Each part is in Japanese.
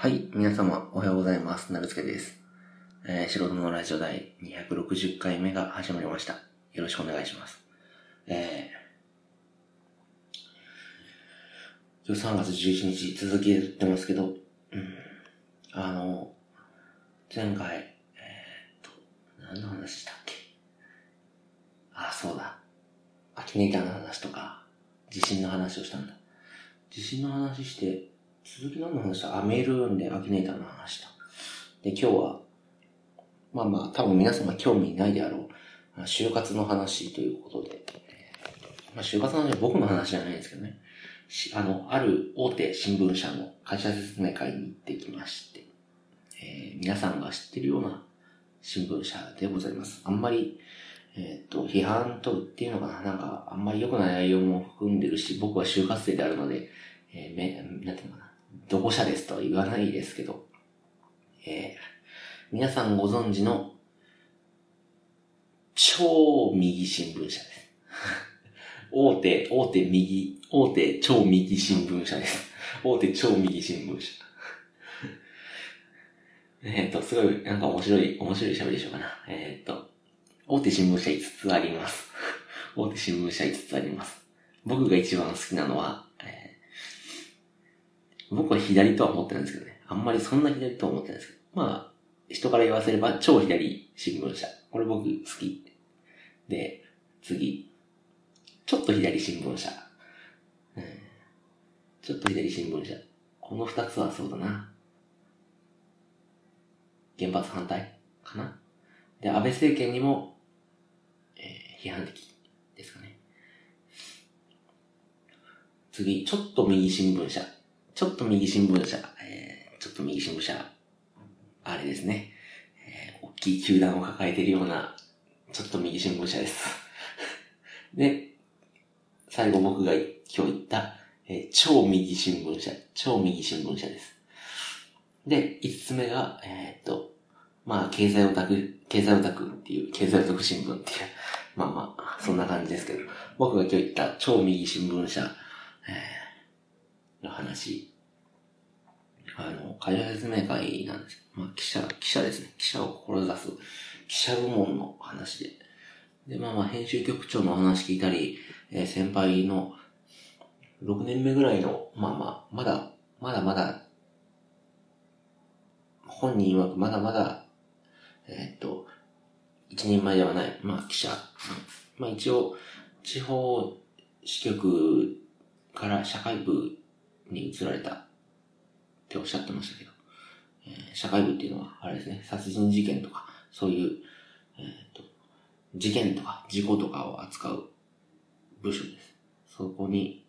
はい、皆様おはようございます。なるつけです。えー、素人のラジオ第260回目が始まりました。よろしくお願いします。えー、今日3月11日続けてますけど、うん、あの、前回、えー、っと、何の話したっけ？あ、そうだ。アキネイターの話とか、地震の話をしたんだ。地震の話して、続きの話したあ、メール読んでアキネーターの話した。で、今日は、まあまあ、多分皆様興味ないであろう、就活の話ということで、まあ、就活の話は僕の話じゃないですけどね。あの、ある大手新聞社の会社説明会に行ってきまして、えー、皆さんが知ってるような新聞社でございます。あんまり、えっ、ー、と、批判とっていうのかな、なんか、あんまり良くない内容も含んでるし、僕は就活生であるので、えー、め、なんていうのかな、どこ社ですとは言わないですけど、えー、皆さんご存知の、超右新聞社です。大手、大手右、大手超右新聞社です。大手超右新聞社。えっと、すごい、なんか面白い、面白い喋りでしょうかな。えっ、と、大手新聞社5つあります。大手新聞社5つあります。僕が一番好きなのは、えー、僕は左とは思ってるんですけどね。あんまりそんな左とは思ってないんですけど。まあ、人から言わせれば超左新聞社。これ僕好き。で、次。ちょっと左新聞社。うん、ちょっと左新聞社。この二つはそうだな。原発反対かな。で、安倍政権にも、えー、批判的ですかね。次、ちょっと右新聞社。ちょっと右新聞社。えー、ちょっと右新聞社。あれですね。えー、大きい球団を抱えているような、ちょっと右新聞社です。で、最後僕が今日言った、えー、超右新聞社。超右新聞社です。で、五つ目が、えー、っと、まあ、経済オタク、経済オタクっていう、経済オタク新聞っていう、まあまあ、そんな感じですけど、僕が今日言った超右新聞社、えー、の話、あの、会社説明会なんですまあ、記者、記者ですね。記者を志す、記者部門の話で。で、まあまあ、編集局長の話聞いたり、えー、先輩の、6年目ぐらいの、まあまあ、まだ、まだまだ、本人曰くまだまだ、えー、っと、一人前ではない、まあ記者。まあ一応、地方支局から社会部に移られたっておっしゃってましたけど、えー、社会部っていうのは、あれですね、殺人事件とか、そういう、えー、っと、事件とか事故とかを扱う部署です。そこに、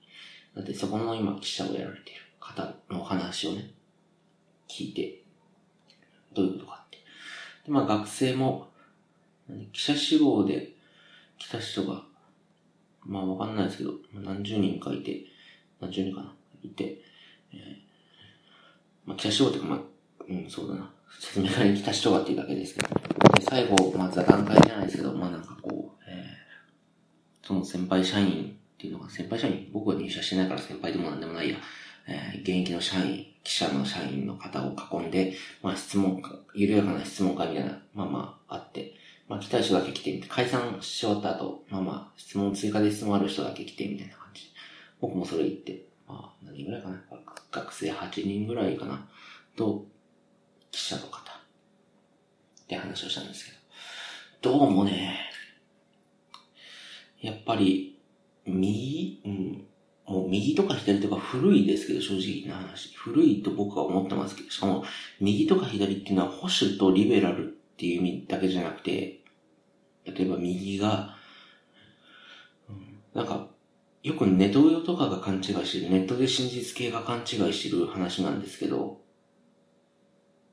だってそこの今記者をやられている方の話をね、聞いて、どういうことかって。で、まあ学生も、記者志望で来た人が、まあわかんないですけど、何十人かいて、何十人かな、いて、えー、まあ記者志望ってか、まあ、うん、そうだな。説明会に来た人がっていうだけですけど。で、最後、まあ座談会じゃないですけど、まあなんかこう、えー、その先輩社員っていうのが、先輩社員？僕は入社してないから先輩でもなんでもないや。えー、現役の社員、記者の社員の方を囲んで、まあ質問か、緩やかな質問会みたいな、まあまああって、まあ来た人だけ来てみて、解散し終わった後、まあまあ質問、追加で質問ある人だけ来てみたいな感じ。僕もそれ言って、まあ何人ぐらいかな。学生8人ぐらいかな。と、記者の方。って話をしたんですけど、どうもね、やっぱり、右、うん、もう右とか左とか古いですけど、正直な話。古いと僕は思ってますけど、しかも、右とか左っていうのは保守とリベラルっていう意味だけじゃなくて、例えば右が、うん、なんか、よくネトウヨとかが勘違いしてる、ネットで真実系が勘違いしてる話なんですけど、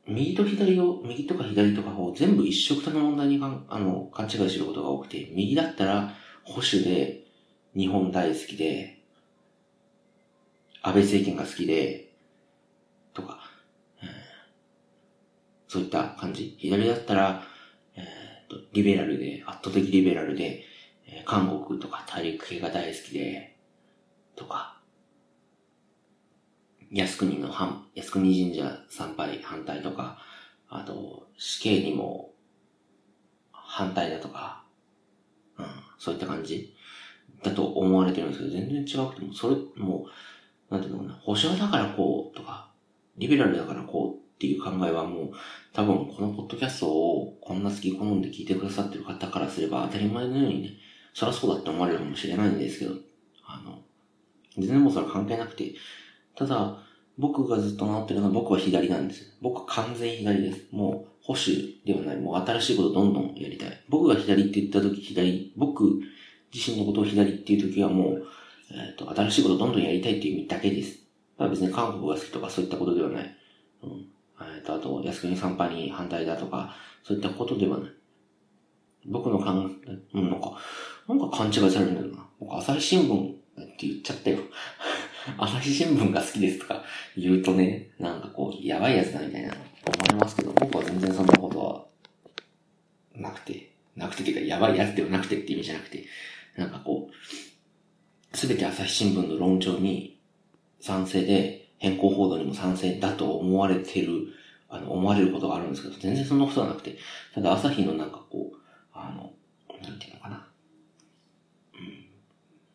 右と左を、右とか左とかを全部一色たの問題にかんあの勘違いしてることが多くて、右だったら保守で、日本大好きで、安倍政権が好きで、とか、そういった感じ。左だったら、えー、と、リベラルで、圧倒的リベラルで、えー、韓国とか大陸系が大好きで、とか、靖国の反、靖国神社参拝反対とか、あと、死刑にも反対だとか、うん、そういった感じ。だと思われてるんですけど、全然違くても、それ、もう、なんていうのかな、保守だからこうとか、リベラルだからこうっていう考えはもう、多分このポッドキャストをこんな好き好んで聞いてくださってる方からすれば当たり前のようにね、そりゃそうだって思われるかもしれないんですけど、あの、全然もうそれ関係なくて、ただ、僕がずっと治ってるのは僕は左なんです。僕は完全左です。もう保守ではない。もう新しいことどんどんやりたい。僕が左って言った時左、僕自身のことを左っていう時はもう、えっ、ー、と、新しいことどんどんやりたいっていう意味だけです。まあ別に韓国が好きとかそういったことではない。うん。えっ、ー、と、あと、靖国参拝に反対だとか、そういったことではない。僕の考え、うん、なんか、なんか勘違いされるんだよな。僕、朝日新聞って言っちゃったよ。朝日新聞が好きですとか言うとね、なんかこう、やばいやつだみたいな思われますけど、僕は全然そんなことはなくて、なくてっていうか、やばいやつではなくてって意味じゃなくて、なんかこう、すべて朝日新聞の論調に賛成で、変更報道にも賛成だと思われてる、あの、思われることがあるんですけど、全然そんなことはなくて、ただ朝日のなんかこう、あの、なんていうのかな。うん。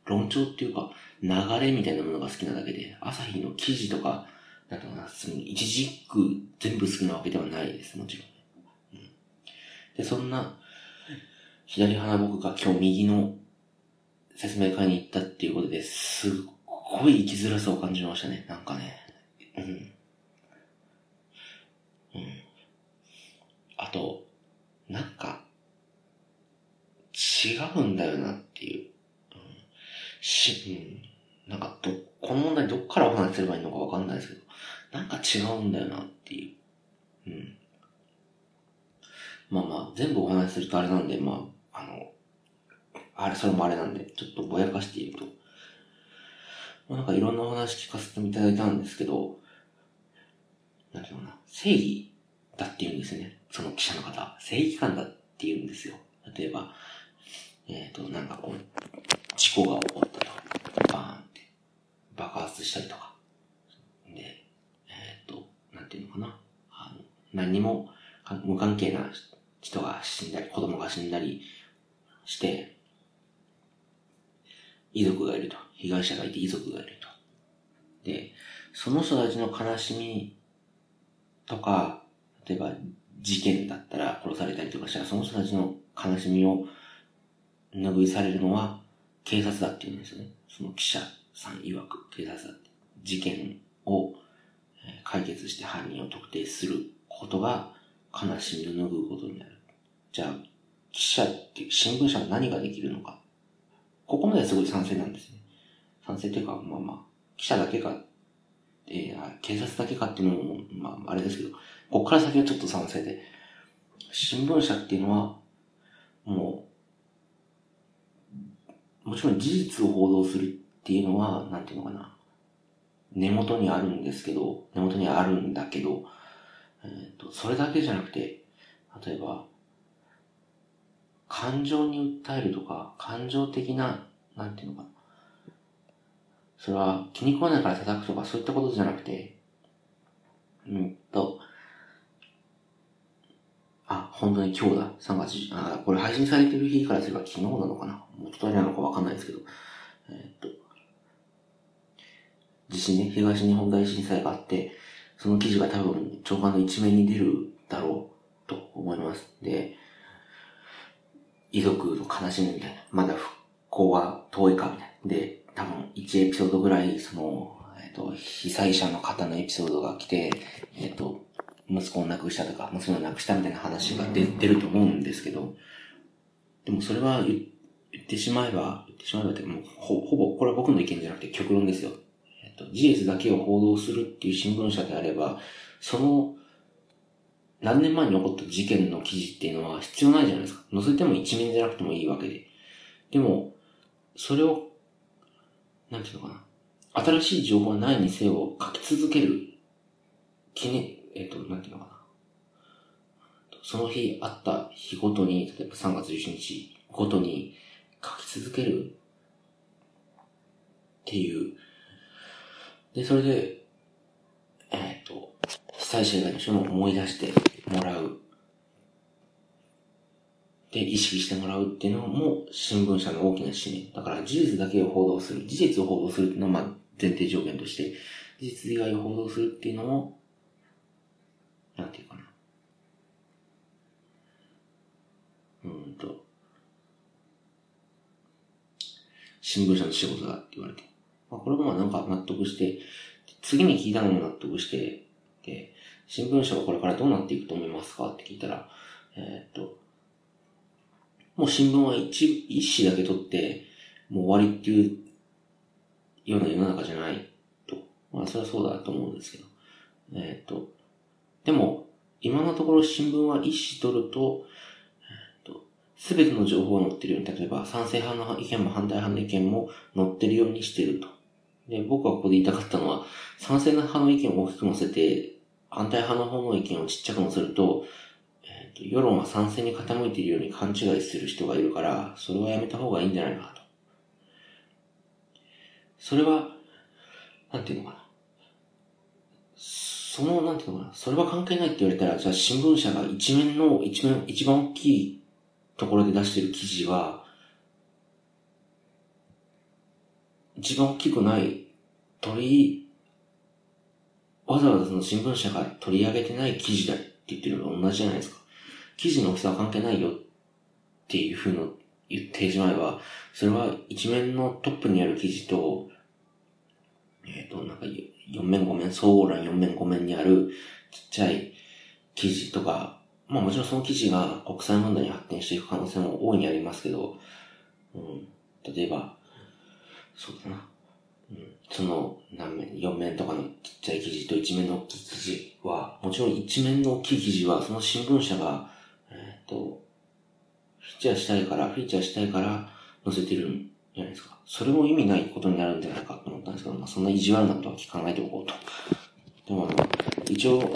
論調っていうか、流れみたいなものが好きなだけで、朝日の記事とか、なんかな、その一軸全部好きなわけではないです、もちろん。うん、で、そんな、左派な僕が今日右の説明会に行ったっていうことですっごい生きづらさを感じましたね。なんかね。うん。うん。あと、なんか、違うんだよなっていう。うん。し、うん。なんかど、この問題どっからお話すればいいのかわかんないですけど、なんか違うんだよなっていう。うん。まあまあ、全部お話しするとあれなんで、まあ、あの、あれ、それもあれなんで、ちょっとぼやかして言うと、まあ、なんかいろんなお話聞かせていただいたんですけど、なんていうのかな、正義だって言うんですよね。その記者の方。正義感だって言うんですよ。例えば、えっ、ー、と、なんかこう、事故が起こったと。バーンって爆発したりとか。で、えっ、ー、と、なんていうのかな。あの、何も無関係な人が死んだり、子供が死んだりして、遺族がいると。被害者がいて遺族がいると。で、その人たちの悲しみとか、例えば事件だったら殺されたりとかしたら、その人たちの悲しみを拭いされるのは警察だって言うんですよね。その記者さん曰く警察だって。事件を解決して犯人を特定することが悲しみを拭うことになる。じゃあ、記者って、新聞社は何ができるのか。ここまですごい賛成なんですね。賛成というか、まあまあ、記者だけか、えー、警察だけかっていうのも、まあ、あれですけど、ここから先はちょっと賛成で、新聞社っていうのは、もう、もちろん事実を報道するっていうのは、なんていうのかな、根元にあるんですけど、根元にあるんだけど、えっ、ー、と、それだけじゃなくて、例えば、感情に訴えるとか、感情的な、なんていうのかな。それは気に食わないから叩くとかそういったことじゃなくて、うんと、あ、本当に今日だ。3月、あ、これ配信されてる日からすれば昨日なのかな？もととなのかわかんないですけど、えー、っと、地震ね、東日本大震災があって、その記事が多分長官の一面に出るだろうと思います。で、遺族の悲しみみたいな。まだ復興は遠いかみたいな。で、多分1エピソードぐらい、その、えっ、と、被災者の方のエピソードが来て、えっ、と、息子を亡くしたとか、娘を亡くしたみたいな話が出てると思うんですけど、でもそれは言ってしまえば、言ってしまえばって、もうほほぼ、これは僕の意見じゃなくて極論ですよ。えっ、と、事実だけを報道するっていう新聞社であれば、その、何年前に起こった事件の記事っていうのは必要ないじゃないですか。載せても一面じゃなくてもいいわけで。でも、それをなんていうのかな。新しい情報はないにせよ書き続ける、記念、えっ、と、なんていうのかな。その日あった日ごとに、例えば3月11日ごとに書き続けるっていう。で、それで、えっと、被災者以外の人も思い出してもらう。で、意識してもらうっていうのも新聞社の大きな使命。だから事実だけを報道する。事実を報道するっていうのはまあ前提条件として、事実以外を報道するっていうのも、なんていうかな。うんと、新聞社の仕事だって言われて。まあ、これもまあなんか納得して、次に聞いたのも納得して、で、新聞社はこれからどうなっていくと思いますかって聞いたら、えー、っと、もう新聞は一、一紙だけ取って、もう終わりっていうような世の中じゃないと。まあ、それはそうだと思うんですけど。えっ、と、でも、今のところ新聞は一紙取る、と、すべての情報が載ってるように、例えば賛成派の意見も反対派の意見も載ってるようにしてると。で、僕はここで言いたかったのは、賛成派の意見を大きく載せて、反対派の方の意見をちっちゃく載せると、えっと世論は賛成に傾いているように勘違いする人がいるから、それはやめた方がいいんじゃないかと。それは、なんていうのかな。その、なんていうのかな。それは関係ないって言われたら、じゃあ新聞社が一面の、一面、一番大きいところで出してる記事は、一番大きくない取り、わざわざその新聞社が取り上げてない記事だって言ってるのと同じじゃないですか。記事の大きさは関係ないよっていうふうの言ってしまえば、それは一面のトップにある記事と、えっ、ー、と、なんか4面5面、総合欄4面5面にあるちっちゃい記事とか、まあもちろんその記事が国際問題に発展していく可能性も大いにありますけど、うん、例えば、そうだな。うん、その何面、4面とかのちっちゃい記事と1面の大きい記事は、もちろん1面の大きい記事はその新聞社がえっと、フィーチャーしたいから、フィーチャーしたいから載せてるんじゃないですか。それも意味ないことになるんじゃないかと思ったんですけど、まあそんな意地悪なことは聞かないでおこうと。でもあの、一応、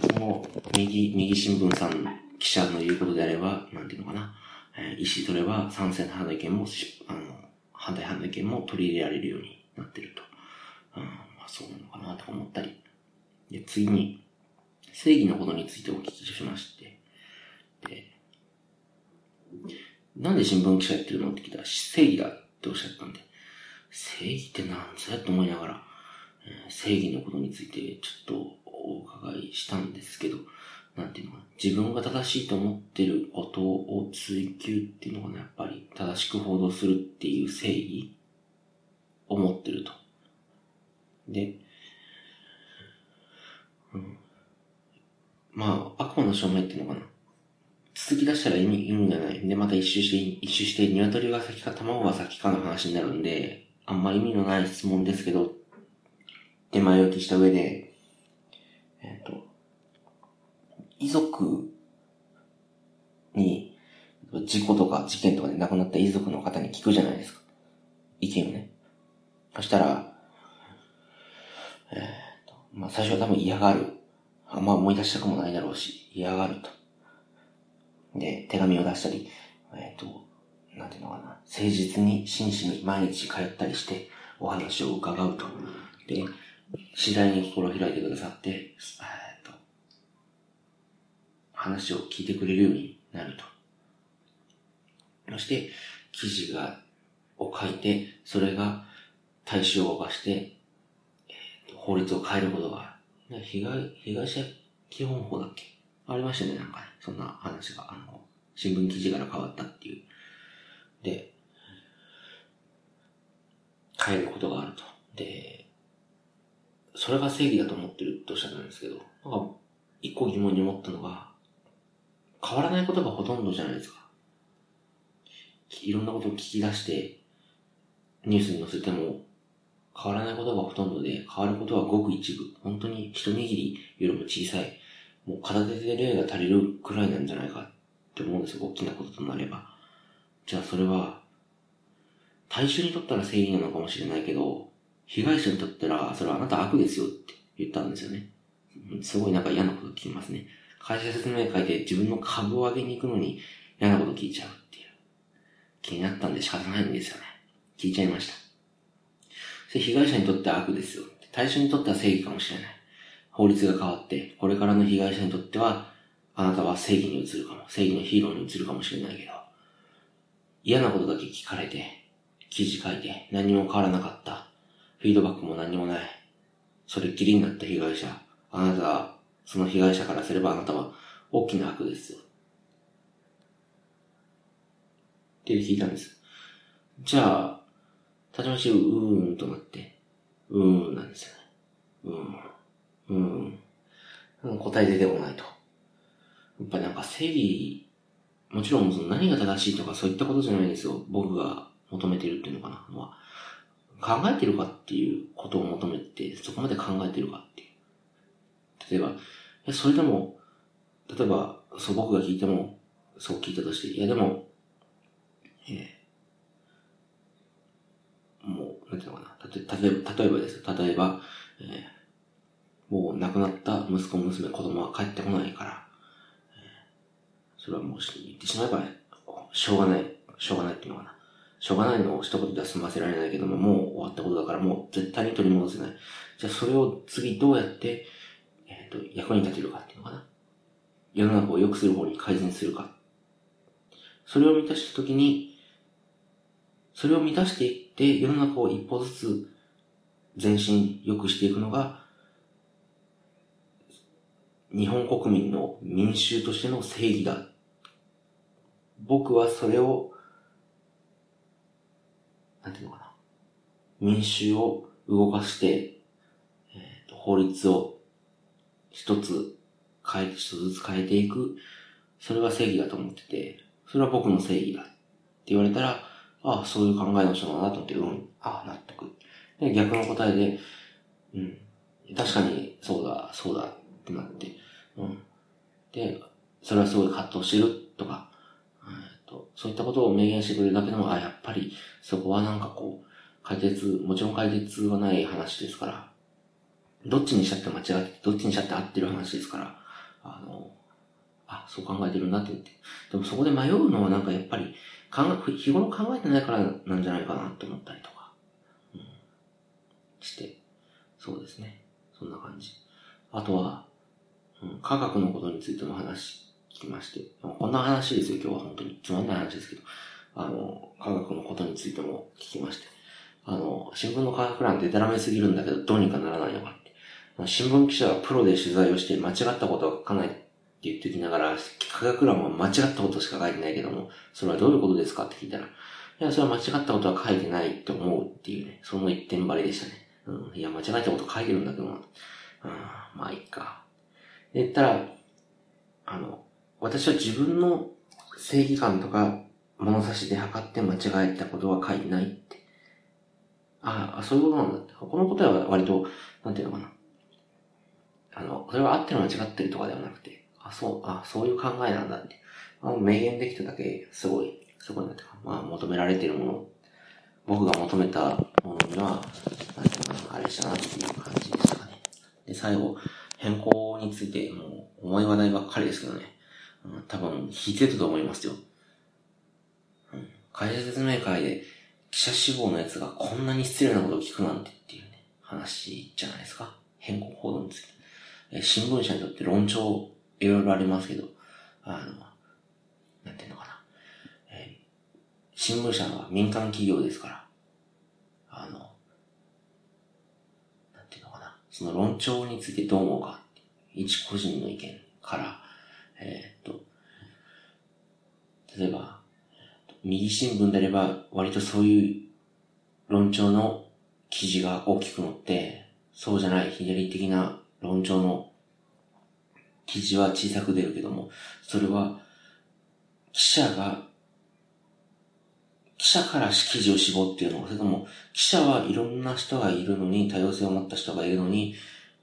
この右、右新聞さん記者の言うことであれば、なんていうのかな。えー、意思取れば賛成派の意見も、あの、反対派の意見も取り入れられるようになってると。うん、まあそうなのかなとか思ったり。で、次に、正義のことについてお聞きしまして、で、なんで新聞記者やってるのって聞いたら、正義だっておっしゃったんで、正義って何ぞやと思いながら、正義のことについてちょっとお伺いしたんですけど、なんていうのかな、自分が正しいと思ってることを追求っていうのがね、やっぱり正しく報道するっていう正義？を持ってると。で、うん、まあ、悪魔の証明っていうのかな。続き出したら意味、意味がない。で、また一周して、一周して、鶏が先か卵が先かの話になるんで、あんま意味のない質問ですけど、手前置きした上で、えっ、ー、と、遺族に、事故とか事件とかで亡くなった遺族の方に聞くじゃないですか。意見をね。そしたら、えっ、ー、と、まあ最初は多分嫌がる。あんま思い出したくもないだろうし、嫌がると。で、手紙を出したり、えっ、ー、と、なんていうのかな、誠実に真摯に毎日通ったりしてお話を伺うと。で、次第に心を開いてくださって、えっ、と、話を聞いてくれるようになると。そして、記事が、を書いて、それが対象を化して、えー、法律を変えることがある、被害、被害者基本法だっけ？ありましたね、なんかね。そんな話が、あの、新聞記事から変わったっていう。で、変えることがあると。で、それが正義だと思ってるとおっしゃったんですけど、なんか、一個疑問に思ったのが、変わらないことがほとんどじゃないですか。いろんなことを聞き出して、ニュースに載せても、変わらないことがほとんどで、変わることはごく一部。本当に一握りよりも小さいもう片手で例が足りるくらいなんじゃないかって思うんですよ。大きなこととなれば。じゃあそれは、大衆にとったら正義なのかもしれないけど、被害者にとったら、それはあなた悪ですよって言ったんですよね。すごいなんか嫌なこと聞きますね。会社説明会で自分の株を上げに行くのに嫌なこと聞いちゃうっていう。気になったんで仕方ないんですよね。聞いちゃいました。被害者にとっては悪ですよ。対象にとっては正義かもしれない。法律が変わって、これからの被害者にとっては、あなたは正義に移るかも、正義のヒーローに移るかもしれないけど、嫌なことだけ聞かれて、記事書いて、何も変わらなかった。フィードバックも何もない。それっきりになった被害者。あなたは、その被害者からすればあなたは大きな悪ですよ。って聞いたんです。じゃあ、たちまちうーんとなって、うーんなんですよね。うーん。うーん。答え出てこないと。やっぱなんか正義、もちろんその何が正しいとかそういったことじゃないんですよ。僕が求めてるっていうのかな。考えてるかっていうことを求めて、そこまで考えてるかっていう。例えば、それでも、例えば、そう僕が聞いても、そう聞いたとして、いやでも、えー、もう、なんていうのかな。たと、例えば、例えばです例えば、えー、もう亡くなった息子、娘、子供は帰ってこないから、えー、それはもう言ってしまえば、しょうがない、しょうがないっていうのかな。しょうがないのを一言では済ませられないけども、もう終わったことだからもう絶対に取り戻せない。じゃあそれを次どうやって、えっ、ー、と、役に立てるかっていうのかな。世の中を良くする方に改善するか。それを満たしたときに、それを満たしていって、世の中を一歩ずつ前進、良くしていくのが、日本国民の民衆としての正義だ。僕はそれを、なんていうのかな。民衆を動かして、えーと、法律を一つ変え、一つずつ変えていく。それが正義だと思ってて、それは僕の正義だって言われたら、ああ、そういう考えの人だなと思って、うん、ああ、納得。で、逆の答えで、うん、確かに、そうだ、そうだってなって、うん。で、それはすごい葛藤してるとか、そういったことを明言してくれるだけでも、あやっぱり、そこはなんかこう、解決、もちろん解決はない話ですから、どっちにしたって間違って、どっちにしたって合ってる話ですから、あの、あ、そう考えてるんだって言って。でもそこで迷うのはなんかやっぱり、考え、日頃考えてないからなんじゃないかなって思ったりとか、うん、して、そうですね。そんな感じ。あとは、うん、科学のことについての話きまして、こんな話ですよ、今日は本当に。つまんない話ですけど、あの、科学のことについても聞きまして、あの、新聞の科学欄ってデタラメすぎるんだけど、どうにかならないのかって。新聞記者がプロで取材をして間違ったことは書かないって言ってきながら、科学欄は間違ったことしか書いてないけども、それはどういうことですかって聞いたら、いや、それは間違ったことは書いてないって思うっていうね、その一点張りでしたね。うん、いや、間違えたこと書いてるんだけど、うん、まあいいか。で、言ったら、あの、私は自分の正義感とか物差しで測って間違えたことは書いてないって。ああ、そういうことなんだって。この答えは割と、なんていうのかな。あの、それは合ってる間違ってるとかではなくて、あ、そう、あ、そういう考えなんだって。あ明言できただけ、すごい、すごいなってかまあ、求められてるもの、僕が求めたものには、なんていうかな、あれしたなっていう感じでしたかね。で、最後、変更について、もう、重い話題ばっかりですけどね。多分、引いてたと思いますよ。会社説明会で、記者志望のやつがこんなに失礼なことを聞くなんてっていうね、話じゃないですか。変更報道について。え新聞社にとって論調いろいろありますけど、あの、なんていうのかな。えー、新聞社は民間企業ですから、あの、なんていうのかな。その論調についてどう思うか、一個人の意見から、えー、っと、例えば、右新聞であれば、割とそういう論調の記事が大きく載って、そうじゃない左的な論調の記事は小さく出るけども、それは記者が、記者から記事を絞っているのか、それとも記者はいろんな人がいるのに、多様性を持った人がいるのに、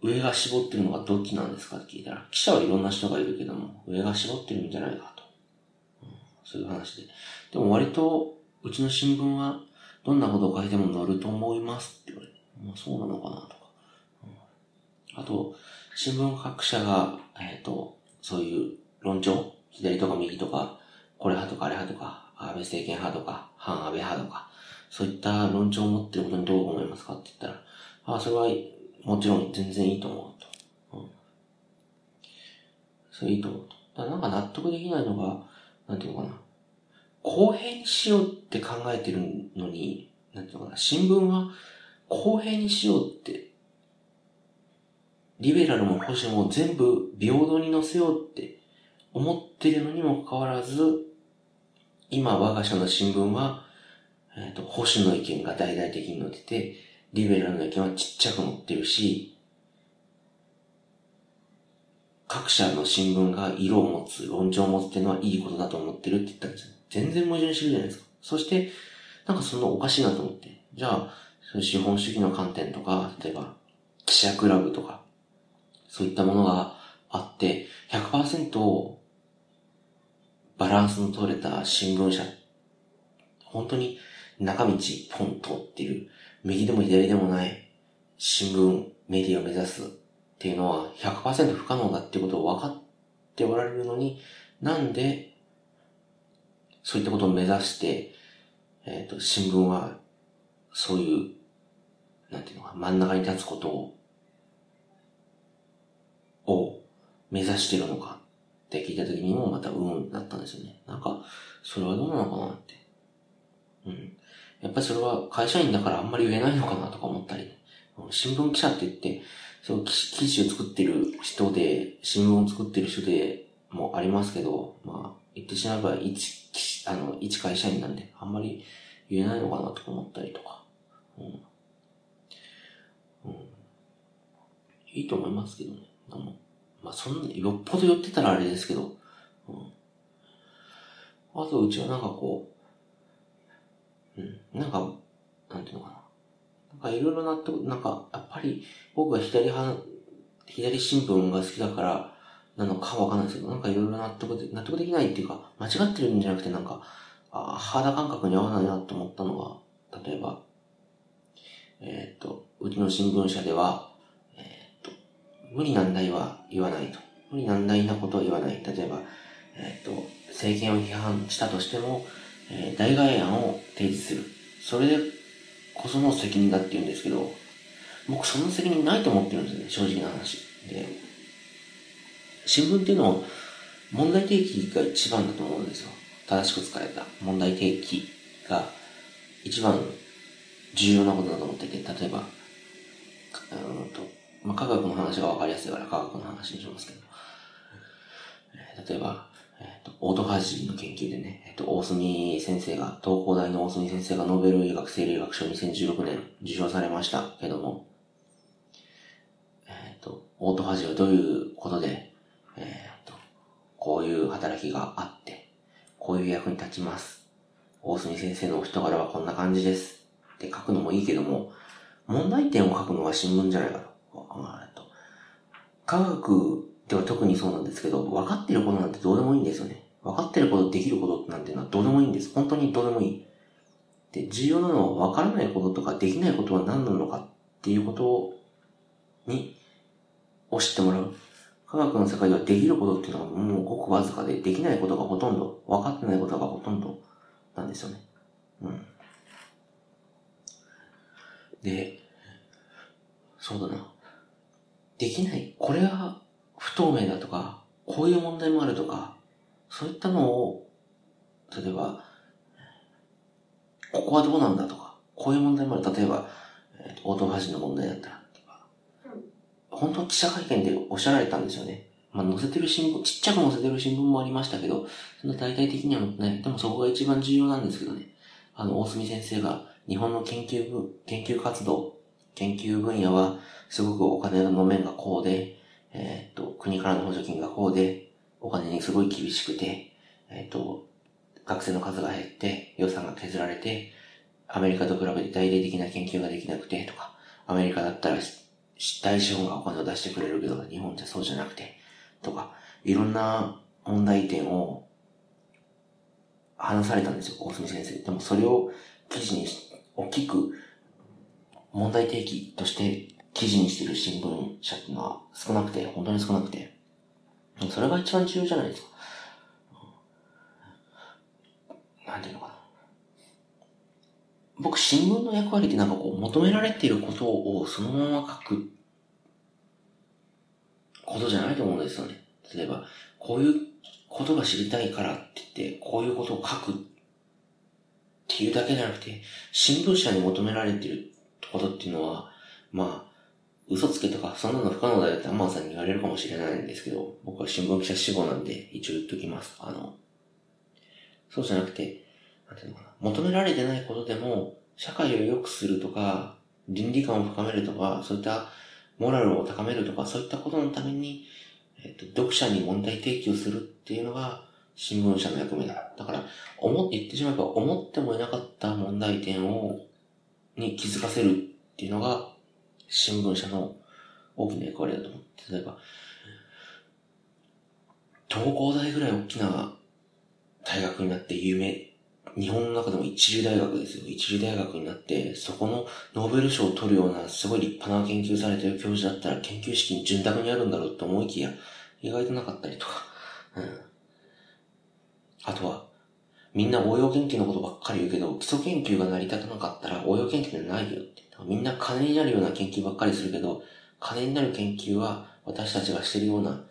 上が絞ってるのがどっちなんですかって聞いたら、記者はいろんな人がいるけども、上が絞ってるんじゃないかと。そういう話で。でも割と、うちの新聞は、どんなことを書いても載ると思いますって言われて、まあそうなのかなとか。あと、新聞各社が、えっ、ー、と、そういう論調、左とか右とか、これ派とかあれ派とか、安倍政権派とか、反安倍派とか、そういった論調を持ってることにどう思いますかって言ったら、ああ、それはもちろん全然いいと思うと。うん、それいいと思うと。だからなんか納得できないのが、なんていうのかな。公平にしようって考えてるのに、なんていうのかな。新聞は公平にしようって、リベラルも保守も全部平等に載せようって思ってるのにもかかわらず、今我が社の新聞は、えっ、ー、と、保守の意見が大々的に載ってて、リベラルの意見はちっちゃく載ってるし、各社の新聞が色を持つ、論調を持つっていうのはいいことだと思ってるって言ったんですよ。全然矛盾してるじゃないですか。そして、なんかそのおかしいなと思って。じゃあ、その資本主義の観点とか、例えば、記者クラブとか、そういったものがあって、100%バランスの取れた新聞社、本当に中道ポン通っている、右でも左でもない新聞、メディアを目指すっていうのは100%不可能だっていうことを分かっておられるのに、なんで、そういったことを目指して、えっ、ー、と、新聞は、そういう、なんていうのか、真ん中に立つことを、を目指してるのかって聞いた時にもまたうんだったんですよね。なんか、それはどうなのかなって。うん。やっぱりそれは会社員だからあんまり言えないのかなとか思ったり、新聞記者って言って、そう記事を作ってる人で、新聞を作ってる人でもありますけど、まあ、言ってしまえば一、あの、一会社員なんで、あんまり言えないのかなとか思ったりとか。うん。うん。いいと思いますけどね。まあ、そんな、よっぽど寄ってたらあれですけど、うん。あと、うちはなんかこう、うん、なんか、なんていうのかな。なんかいろいろ納得、なんか、やっぱり僕が左派、左新聞が好きだから、なのかわかんないですけど、なんかいろいろ納得で、納得できないっていうか、間違ってるんじゃなくてなんか、ああ肌感覚に合わないなと思ったのは、例えば、えっ、と、うちの新聞社では、えっ、と、無理難題は言わないと。無理難題なことは言わない。例えば、えっ、と、政権を批判したとしても、えー、代替案を提示する。それでこその責任だって言うんですけど、僕その責任ないと思ってるんですよね、正直な話。で、新聞っていうのは問題提起が一番だと思うんですよ。正しく使えた問題提起が一番重要なことだと思ってて、例えば、うんと、まあ、科学の話が分かりやすいから科学の話にしますけど、例えば、えっ、ー、と、オートファジーの研究でね、と、大隅先生が、東工大の大隅先生がノーベル医学生理学賞2016年受賞されましたけども、えっ、ー、と、オートファジーはどういうことで、えっ、と、こういう働きがあって、こういう役に立ちます。大隅先生のお人柄はこんな感じです。って書くのもいいけども、問題点を書くのが新聞じゃないかと。科学では特にそうなんですけど、分かってることなんてどうでもいいんですよね。分かってること、できることなんていうのはどうでもいいんです。本当にどうでもいい。で、重要なのは分からないこととかできないことは何なのかっていうことをに、を知ってもらう。科学の世界ではできることっていうのはもうごくわずかで、できないことがほとんど、分かってないことがほとんどなんですよね。うん。で、そうだな。できない。これは不透明だとか、こういう問題もあるとか、そういったのを、例えば、ここはどうなんだとか、こういう問題もある。例えば、えー、オートファジーの問題だったら、本当記者会見でおっしゃられたんですよね。まあ、載せてる新聞、ちっちゃく載せてる新聞もありましたけど、そんな大々的には載ってない。でもそこが一番重要なんですけどね。あの、大隅先生が日本の研究部、研究活動、研究分野はすごくお金の面がこうで、えっ、と、国からの補助金がこうで、お金にすごい厳しくて、えっ、と、学生の数が減って、予算が削られて、アメリカと比べて大々的な研究ができなくて、とか、アメリカだったら、大資本がお金を出してくれるけど、日本じゃそうじゃなくて、とか、いろんな問題点を話されたんですよ、大隅先生。でもそれを記事にし、大きく問題提起として記事にしてる新聞社っていうのは少なくて、本当に少なくて、それが一番重要じゃないですか。なんていうのかな。僕、新聞の役割ってなんかこう、求められていることをそのまま書くことじゃないと思うんですよね。例えば、こういうことが知りたいからって言って、こういうことを書くっていうだけじゃなくて、新聞社に求められていることっていうのは、まあ、嘘つけとか、そんなの不可能だよってアマンさんに言われるかもしれないんですけど、僕は新聞記者志望なんで一応言っときます。あの、そうじゃなくて、なんていうのかな、求められてないことでも、社会を良くするとか、倫理観を深めるとか、そういったモラルを高めるとか、そういったことのために、えっ、と、読者に問題提起をするっていうのが、新聞社の役目だ。だから、思って言ってしまえば、思ってもいなかった問題点を、に気づかせるっていうのが、新聞社の大きな役割だと思う。例えば、東工大ぐらい大きな大学になって有名、日本の中でも一流大学ですよ。一流大学になって、そこのノーベル賞を取るようなすごい立派な研究されてる教授だったら研究資金潤沢にあるんだろうと思いきや、意外となかったりとか。うん。あとは、みんな応用研究のことばっかり言うけど、基礎研究が成り立たなかったら応用研究ってないよって。みんな金になるような研究ばっかりするけど、金になる研究は私たちがしてるような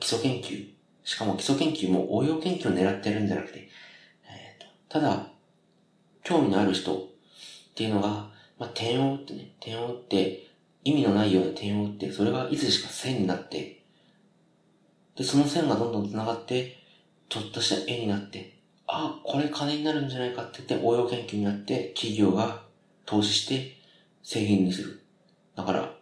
基礎研究。しかも基礎研究も応用研究を狙ってるんじゃなくて、えー、ただ、興味のある人っていうのが、まあ、点を打ってね、点を打って、意味のないような点を打って、それがいつしか線になって、で、その線がどんどん繋がって、ちょっとした絵になって、あ、これ金になるんじゃないかって言って応用研究になって、企業が投資して製品にする。だから、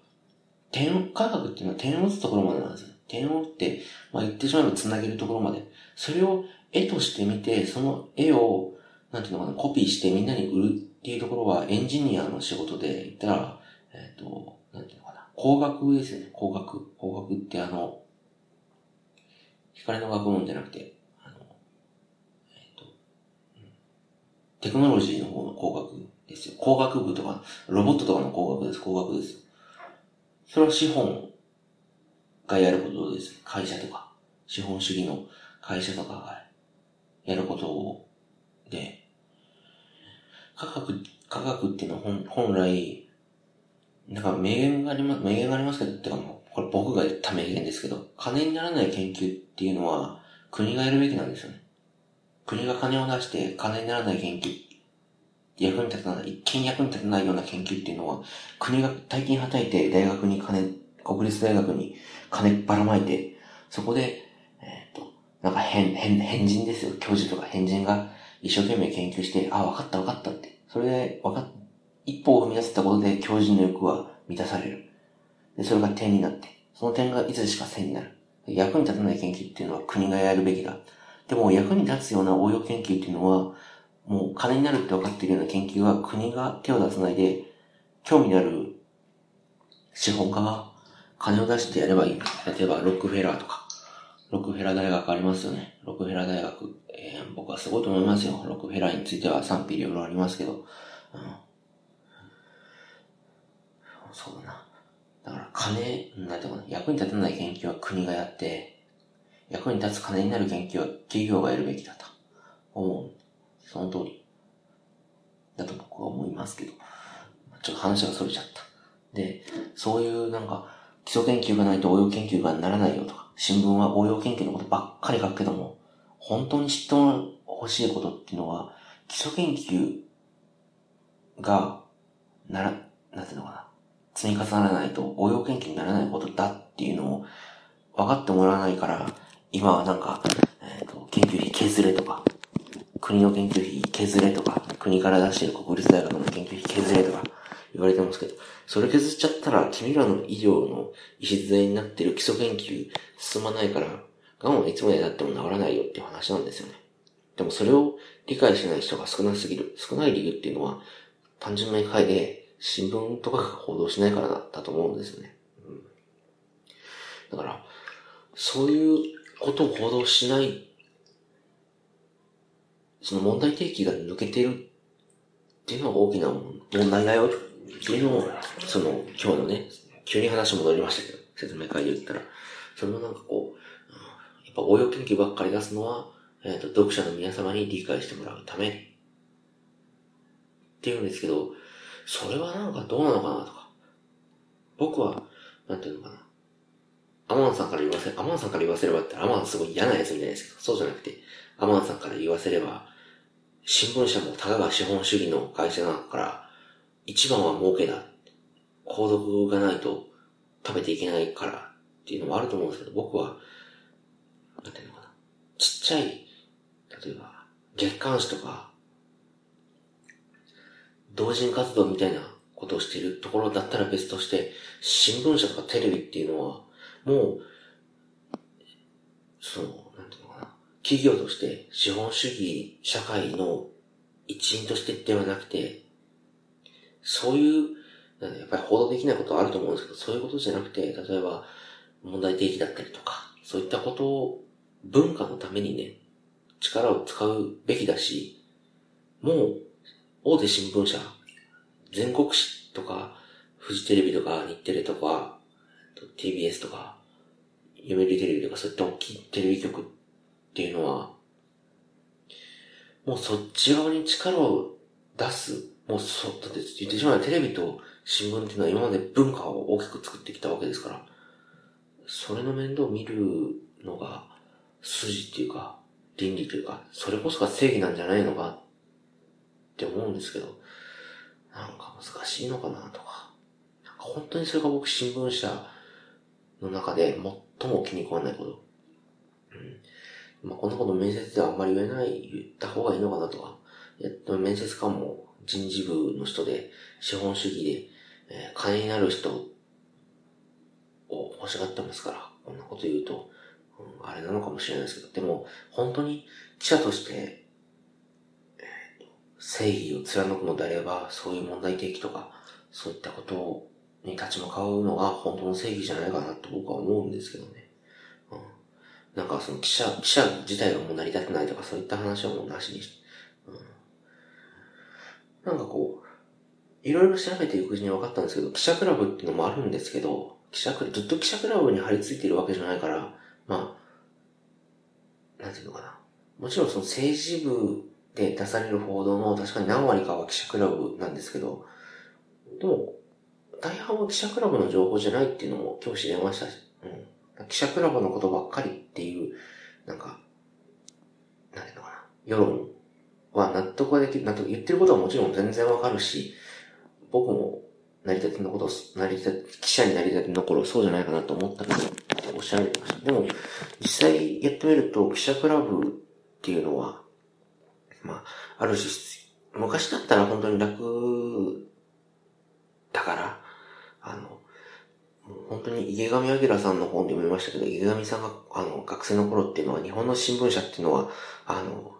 点、科学っていうのは点を打つところまでなんですよ。点を打って、まあ言ってしまえば繋げるところまで。それを絵として見て、その絵を、なんていうのかな、コピーしてみんなに売るっていうところはエンジニアの仕事で言ったら、えっ、ー、と、なんていうのかな、工学ですよね、工学。工学ってあの、光の学問じゃなくて、あの、えっ、ー、と、テクノロジーの方の工学ですよ。工学部とか、ロボットとかの工学です、工学です。それは資本がやることです。会社とか、資本主義の会社とかがやることで、科学、科学っていうのは本本来、なんか名言があります、名言がありますけど、ってかもう、これ僕が言った名言ですけど、金にならない研究っていうのは国がやるべきなんですよね。国が金を出して金にならない研究役に立たない、一見役に立たないような研究っていうのは、国が大金はたいて大学に金、国立大学に金ばらまいて、そこで、えっ、ー、と、なんか変、変、変人ですよ。教授とか変人が一生懸命研究して、あ、わかったわかったって。それで、わかっ、一歩を踏み出せたことで教授の欲は満たされる。で、それが点になって、その点がいつしか線になる。役に立たない研究っていうのは国がやるべきだ。でも役に立つような応用研究っていうのは、もう金になるって分かっているような研究は国が手を出さないで、興味のある資本家が金を出してやればいい。例えばロックフェラーとか。ロックフェラー大学ありますよね。ロックフェラー大学。えー、僕はすごいと思いますよ。ロックフェラーについては賛否いろいろありますけど。うん、そうだな。だから金、なんていうかな、役に立たない研究は国がやって、役に立つ金になる研究は企業がやるべきだと思う。その通り。だと僕は思いますけど。ちょっと話が逸れちゃった。で、そういうなんか、基礎研究がないと応用研究がならないよとか、新聞は応用研究のことばっかり書くけども、本当に知ってほしいことっていうのは、基礎研究が、なら、なんていうのかな、積み重ならないと応用研究にならないことだっていうのを分かってもらわないから、今はなんか、えっ、ー、と、研究費削れとか、国の研究費削れとか、国から出してる国立大学の研究費削れとか言われてますけど、それ削っちゃったら君らの医療の礎になってる基礎研究進まないから、がんはいつまでだっても治らないよっていう話なんですよね。でもそれを理解しない人が少なすぎる。少ない理由っていうのは、単純な理解で新聞とかが報道しないからだったと思うんですよね。うん、だから、そういうことを報道しないその問題提起が抜けてるっていうのは大きな問題だよっていうのを、その、今日のね、急に話戻りましたけど、説明会で言ったら、それもなんかこう、やっぱ応用研究ばっかり出すのは、えっ、ー、と、読者の皆様に理解してもらうためっていうんですけど、それはなんかどうなのかなとか。僕は、なんていうのかな。アマンさんから言わせ、アマンさんから言わせればって、アマンすごい嫌なやつみたいですけど、そうじゃなくて、アマンさんから言わせれば、新聞社もたかが資本主義の会社だから、一番は儲けだ。購読がないと食べていけないからっていうのもあると思うんですけど、僕は、なんていうのかな。ちっちゃい、例えば、月刊誌とか、同人活動みたいなことをしているところだったら別として、新聞社とかテレビっていうのは、もう、その、企業として資本主義社会の一員としてではなくて、そういう、やっぱり報道できないことはあると思うんですけど、そういうことじゃなくて、例えば問題提起だったりとか、そういったことを文化のためにね、力を使うべきだし、もう、大手新聞社、全国紙とか、フジテレビとか、日テレとか、TBS とか、読売テレビとか、そういった大きいテレビ局っっていうのは、もうそっち側に力を出す。もうそ、だって言ってしまえばテレビと新聞っていうのは今まで文化を大きく作ってきたわけですから、それの面倒を見るのが筋っていうか、倫理というか、それこそが正義なんじゃないのかって思うんですけど、なんか難しいのかなとか、なんか本当にそれが僕新聞社の中で最も気に食わないこと。うん。まあ、こんなこと面接ではあんまり言えない、言った方がいいのかなとか。やっと面接官も人事部の人で、資本主義で、えー、金になる人を欲しがってますから、こんなこと言うと、うん、あれなのかもしれないですけど、でも、本当に記者として、えー、正義を貫くのであれば、そういう問題提起とか、そういったことに立ち向かうのが本当の正義じゃないかなと僕は思うんですけどね。なんかその記者、記者自体がもう成り立ってないとかそういった話はもうなしにして、うん。なんかこう、いろいろ調べていくうちに分かったんですけど、記者クラブっていうのもあるんですけど、記者クラブ、ずっと記者クラブに張り付いてるわけじゃないから、まあ、なんていうのかな。もちろんその政治部で出される報道の確かに何割かは記者クラブなんですけど、でも、大半は記者クラブの情報じゃないっていうのも今日知れましたし、うん。記者クラブのことばっかりっていう、なんか、なんていうのかな。世論は納得ができる、納得、言ってることはもちろん全然わかるし、僕も成り立てのこと、成り立て、記者になりたての頃そうじゃないかなと思ったけど、おっしゃられてました。でも、実際やってみると、記者クラブっていうのは、まあ、ある種、昔だったら本当に楽だから、あの、本当に池上彰さんの本で読みましたけど、池上さんが、あの、学生の頃っていうのは、日本の新聞社っていうのは、あの、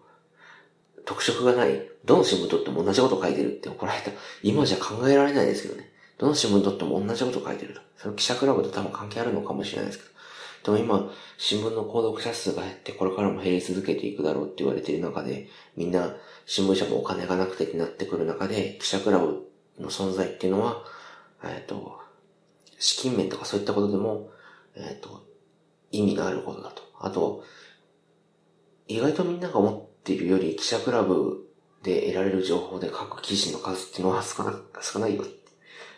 特色がない、どの新聞とっても同じこと書いてるって怒られた。今じゃ考えられないですけどね。どの新聞とっても同じこと書いてると。その記者クラブと多分関係あるのかもしれないですけど。でも今、新聞の購読者数が減って、これからも減り続けていくだろうって言われている中で、みんな、新聞社もお金がなくてってなってくる中で、記者クラブの存在っていうのは、えっ、と、資金面とかそういったことでも、えっ、ー、と、意味があることだと。あと、意外とみんなが思っているより記者クラブで得られる情報で書く記事の数っていうのは少な、少ないよって。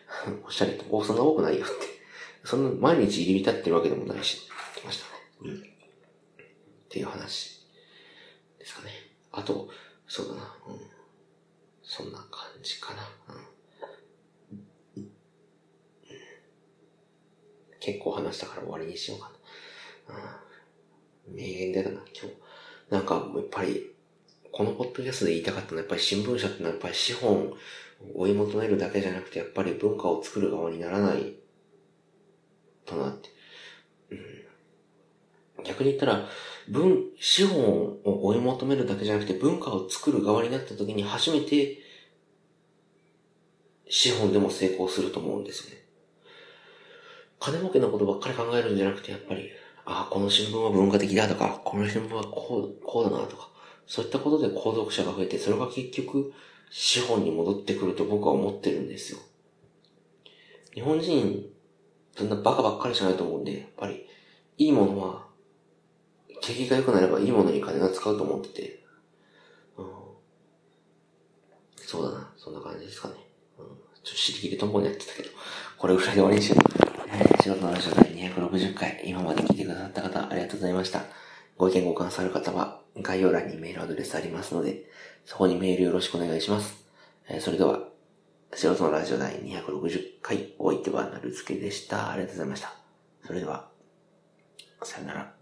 おっしゃると、お、そんな多くないよって。そんな毎日入り浸ってるわけでもないし、来ましたね。うん。っていう話ですかね。あと、そうだな。うん。そんな感じかな。うん。結構話したから終わりにしようかな。うん。名言出たな、今日。なんか、やっぱり、このポッドキャストで言いたかったのは、やっぱり新聞社ってのはやっぱり資本を追い求めるだけじゃなくて、やっぱり文化を作る側にならないとなって。逆に言ったら、文、資本を追い求めるだけじゃなくて、文化を作る側になった時に初めて、資本でも成功すると思うんですよね。金儲けのことばっかり考えるんじゃなくて、やっぱり、ああ、この新聞は文化的だとか、この新聞はこう、こうだなとか、そういったことで購読者が増えて、それが結局、資本に戻ってくると僕は思ってるんですよ。日本人、そんなバカばっかりじゃないと思うんで、やっぱり、いいものは、景気が良くなればいいものに金が使うと思ってて、うん、そうだな、そんな感じですかね。うん、ちょっと尻切りとんぼにやってたけど、これぐらいで終わりにしよう。仕事の話は第260回、今まで聞いてくださった方、ありがとうございました。ご意見ご感想ある方は、概要欄にメールアドレスありますので、そこにメールよろしくお願いします。えーそれでは、素人のラジオ第260回、お相手はなるつけでした。ありがとうございました。それでは、さよなら。